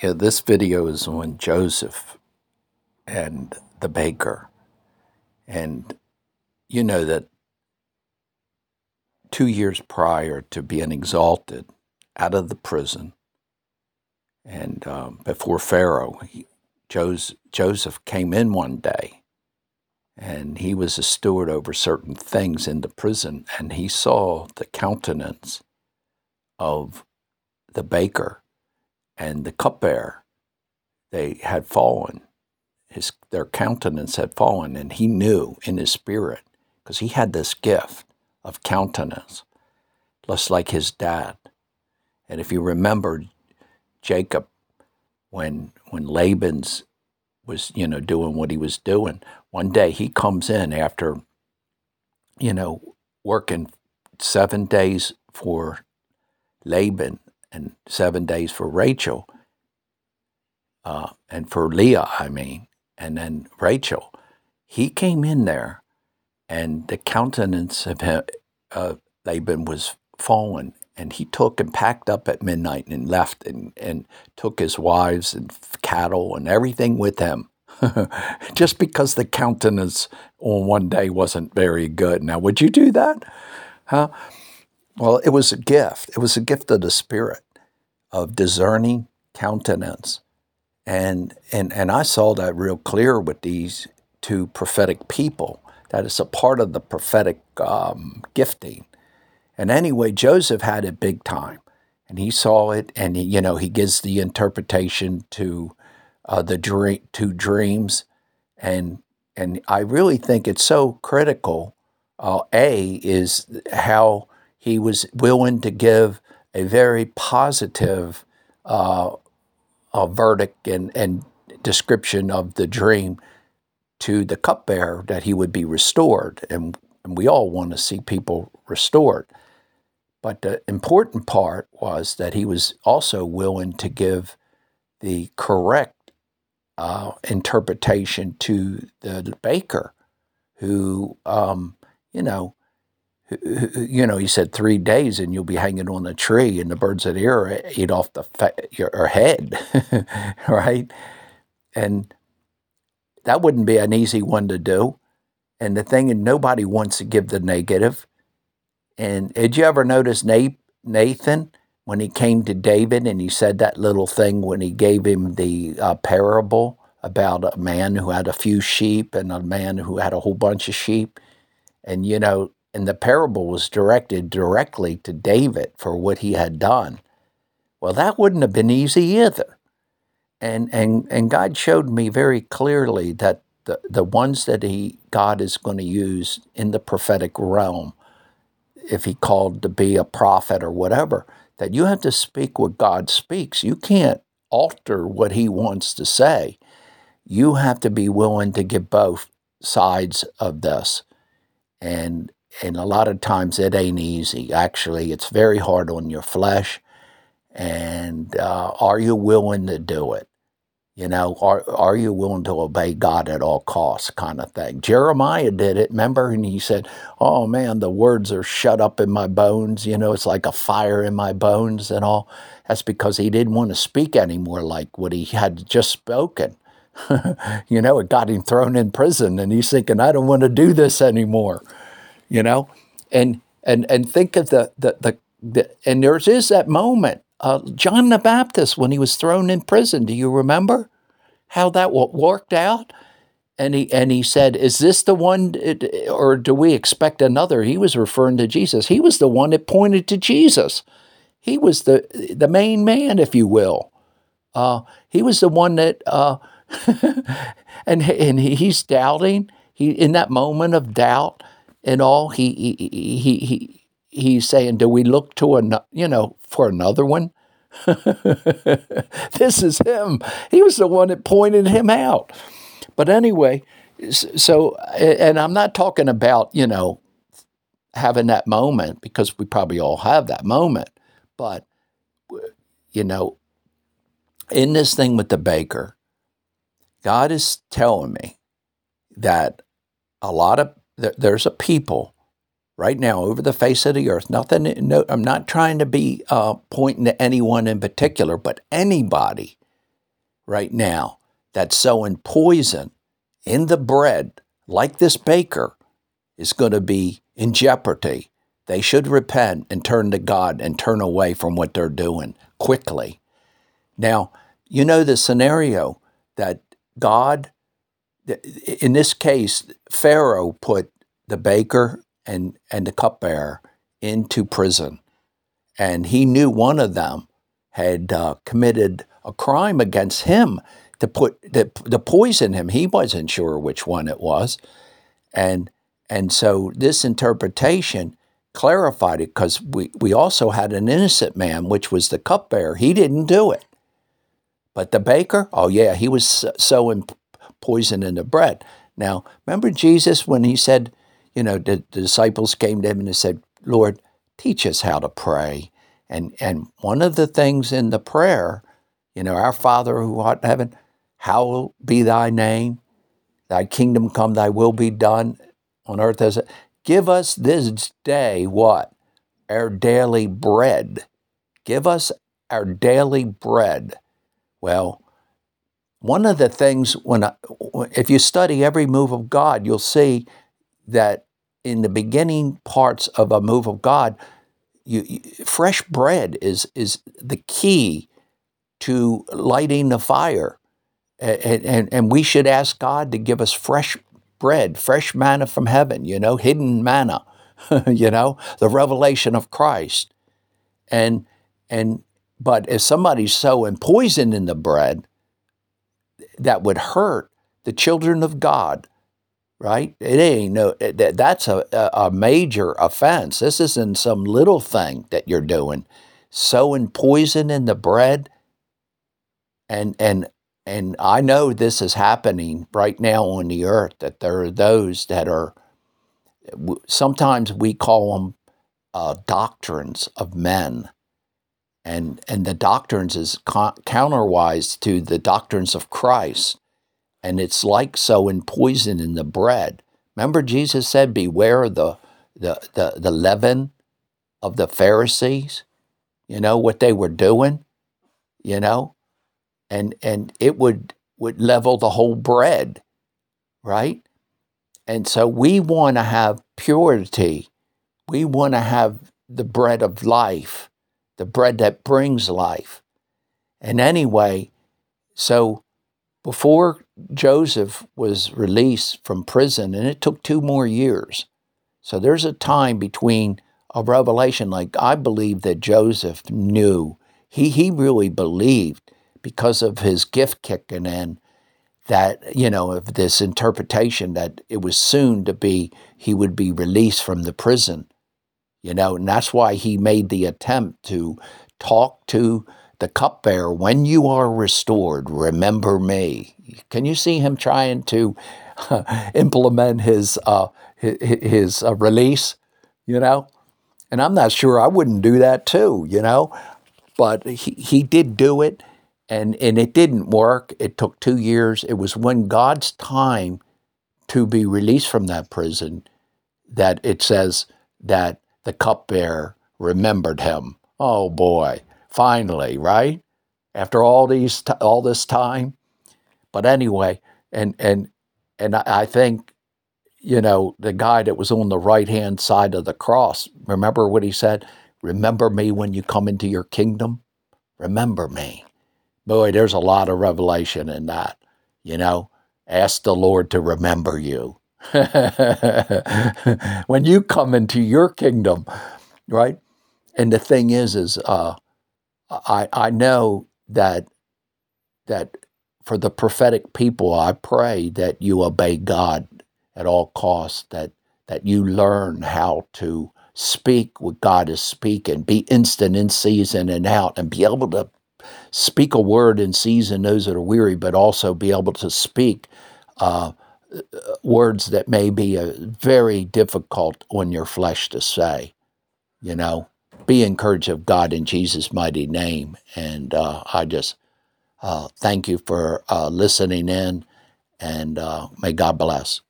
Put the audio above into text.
Yeah, this video is on Joseph and the baker. And you know that two years prior to being exalted out of the prison and um, before Pharaoh, he, Joseph came in one day and he was a steward over certain things in the prison and he saw the countenance of the baker and the cupbearer, they had fallen. His, their countenance had fallen, and he knew in his spirit, because he had this gift of countenance, just like his dad. And if you remember Jacob, when when Laban's was, you know, doing what he was doing, one day he comes in after, you know, working seven days for Laban and seven days for Rachel, uh, and for Leah, I mean, and then Rachel. He came in there, and the countenance of him, uh, Laban was fallen, and he took and packed up at midnight and left and, and took his wives and cattle and everything with him. Just because the countenance on one day wasn't very good. Now, would you do that? Huh? Well, it was a gift. It was a gift of the Spirit of discerning countenance. And, and, and I saw that real clear with these two prophetic people. That is a part of the prophetic um, gifting. And anyway, Joseph had it big time. And he saw it, and he, you know he gives the interpretation to uh, the dream, two dreams, and and I really think it's so critical. Uh, a is how he was willing to give a very positive uh, verdict and, and description of the dream to the cupbearer that he would be restored. And, and we all want to see people restored. But the important part was that he was also willing to give the correct uh, interpretation to the baker, who, um, you know, you know, he said three days and you'll be hanging on a tree and the birds of the air eat off the fa- your head, right? And that wouldn't be an easy one to do. And the thing is, nobody wants to give the negative. And did you ever notice Nathan when he came to David and he said that little thing when he gave him the uh, parable about a man who had a few sheep and a man who had a whole bunch of sheep? And, you know, and the parable was directed directly to David for what he had done. Well, that wouldn't have been easy either. And, and, and God showed me very clearly that the, the ones that he, God is going to use in the prophetic realm, if he called to be a prophet or whatever, that you have to speak what God speaks. You can't alter what he wants to say. You have to be willing to give both sides of this. And and a lot of times it ain't easy. Actually, it's very hard on your flesh. And uh, are you willing to do it? You know, are, are you willing to obey God at all costs, kind of thing? Jeremiah did it, remember? And he said, Oh man, the words are shut up in my bones. You know, it's like a fire in my bones and all. That's because he didn't want to speak anymore like what he had just spoken. you know, it got him thrown in prison, and he's thinking, I don't want to do this anymore you know, and and and think of the the the, the and there is that moment. Uh, John the Baptist when he was thrown in prison. Do you remember how that worked out? And he and he said, "Is this the one, or do we expect another?" He was referring to Jesus. He was the one that pointed to Jesus. He was the the main man, if you will. Uh, he was the one that, uh, and and he's doubting. He in that moment of doubt, and all. He he he, he he's saying, do we look to a you know for another one? this is him. He was the one that pointed him out. But anyway, so and I'm not talking about you know having that moment because we probably all have that moment, but you know, in this thing with the baker, God is telling me that a lot of there's a people right now over the face of the earth. Nothing. No, I'm not trying to be uh, pointing to anyone in particular, but anybody right now that's sowing poison in the bread, like this baker, is going to be in jeopardy. They should repent and turn to God and turn away from what they're doing quickly. Now, you know the scenario that God, in this case, Pharaoh put the baker and, and the cupbearer into prison. And he knew one of them had uh, committed a crime against him to put to poison him. He wasn't sure which one it was, and and so this interpretation clarified it because we, we also had an innocent man, which was the cupbearer. He didn't do it. But the baker, oh yeah, he was sowing poison in the bread. Now, remember Jesus when he said, you know, the, the disciples came to him and they said, Lord, teach us how to pray. And and one of the things in the prayer, you know, our Father who art in heaven, hallowed be thy name, thy kingdom come, thy will be done on earth as it. Give us this day what? Our daily bread. Give us our daily bread. Well, one of the things when I, if you study every move of God, you'll see that in the beginning parts of a move of God, you, you, fresh bread is is the key to lighting the fire, and, and and we should ask God to give us fresh bread, fresh manna from heaven. You know, hidden manna. you know, the revelation of Christ, and and but if somebody's sowing poison in the bread, that would hurt the children of God right? It ain't no that, that's a, a major offense. This isn't some little thing that you're doing. Sowing poison in the bread, and and and I know this is happening right now on the earth. That there are those that are. Sometimes we call them uh, doctrines of men, and and the doctrines is counterwise to the doctrines of Christ and it's like sowing poison in the bread. Remember, Jesus said, Beware the, the, the, the leaven of the Pharisees? You know what they were doing? You know? And, and it would, would level the whole bread, right? And so we want to have purity. We want to have the bread of life, the bread that brings life. And anyway, so before Joseph was released from prison, and it took two more years. So there's a time between a revelation. Like I believe that Joseph knew, he, he really believed because of his gift kicking in that, you know, of this interpretation that it was soon to be, he would be released from the prison, you know, and that's why he made the attempt to talk to the cupbearer, when you are restored, remember me. Can you see him trying to implement his uh, his uh, release? You know, and I'm not sure I wouldn't do that too. You know, but he he did do it, and and it didn't work. It took two years. It was when God's time to be released from that prison that it says that the cupbearer remembered him. Oh boy, finally, right? After all these all this time, but anyway, and and and I think, you know, the guy that was on the right hand side of the cross, remember what he said? Remember me when you come into your kingdom? Remember me. Boy, there's a lot of revelation in that. You know, ask the Lord to remember you. when you come into your kingdom, right? And the thing is, is uh, I I know that that for the prophetic people, I pray that you obey God at all costs, that, that you learn how to speak what God is speaking, be instant in season and out, and be able to speak a word in season those that are weary, but also be able to speak uh, words that may be uh, very difficult on your flesh to say. You know, be encouraged of God in Jesus' mighty name. And uh, I just uh, thank you for uh, listening in, and uh, may God bless.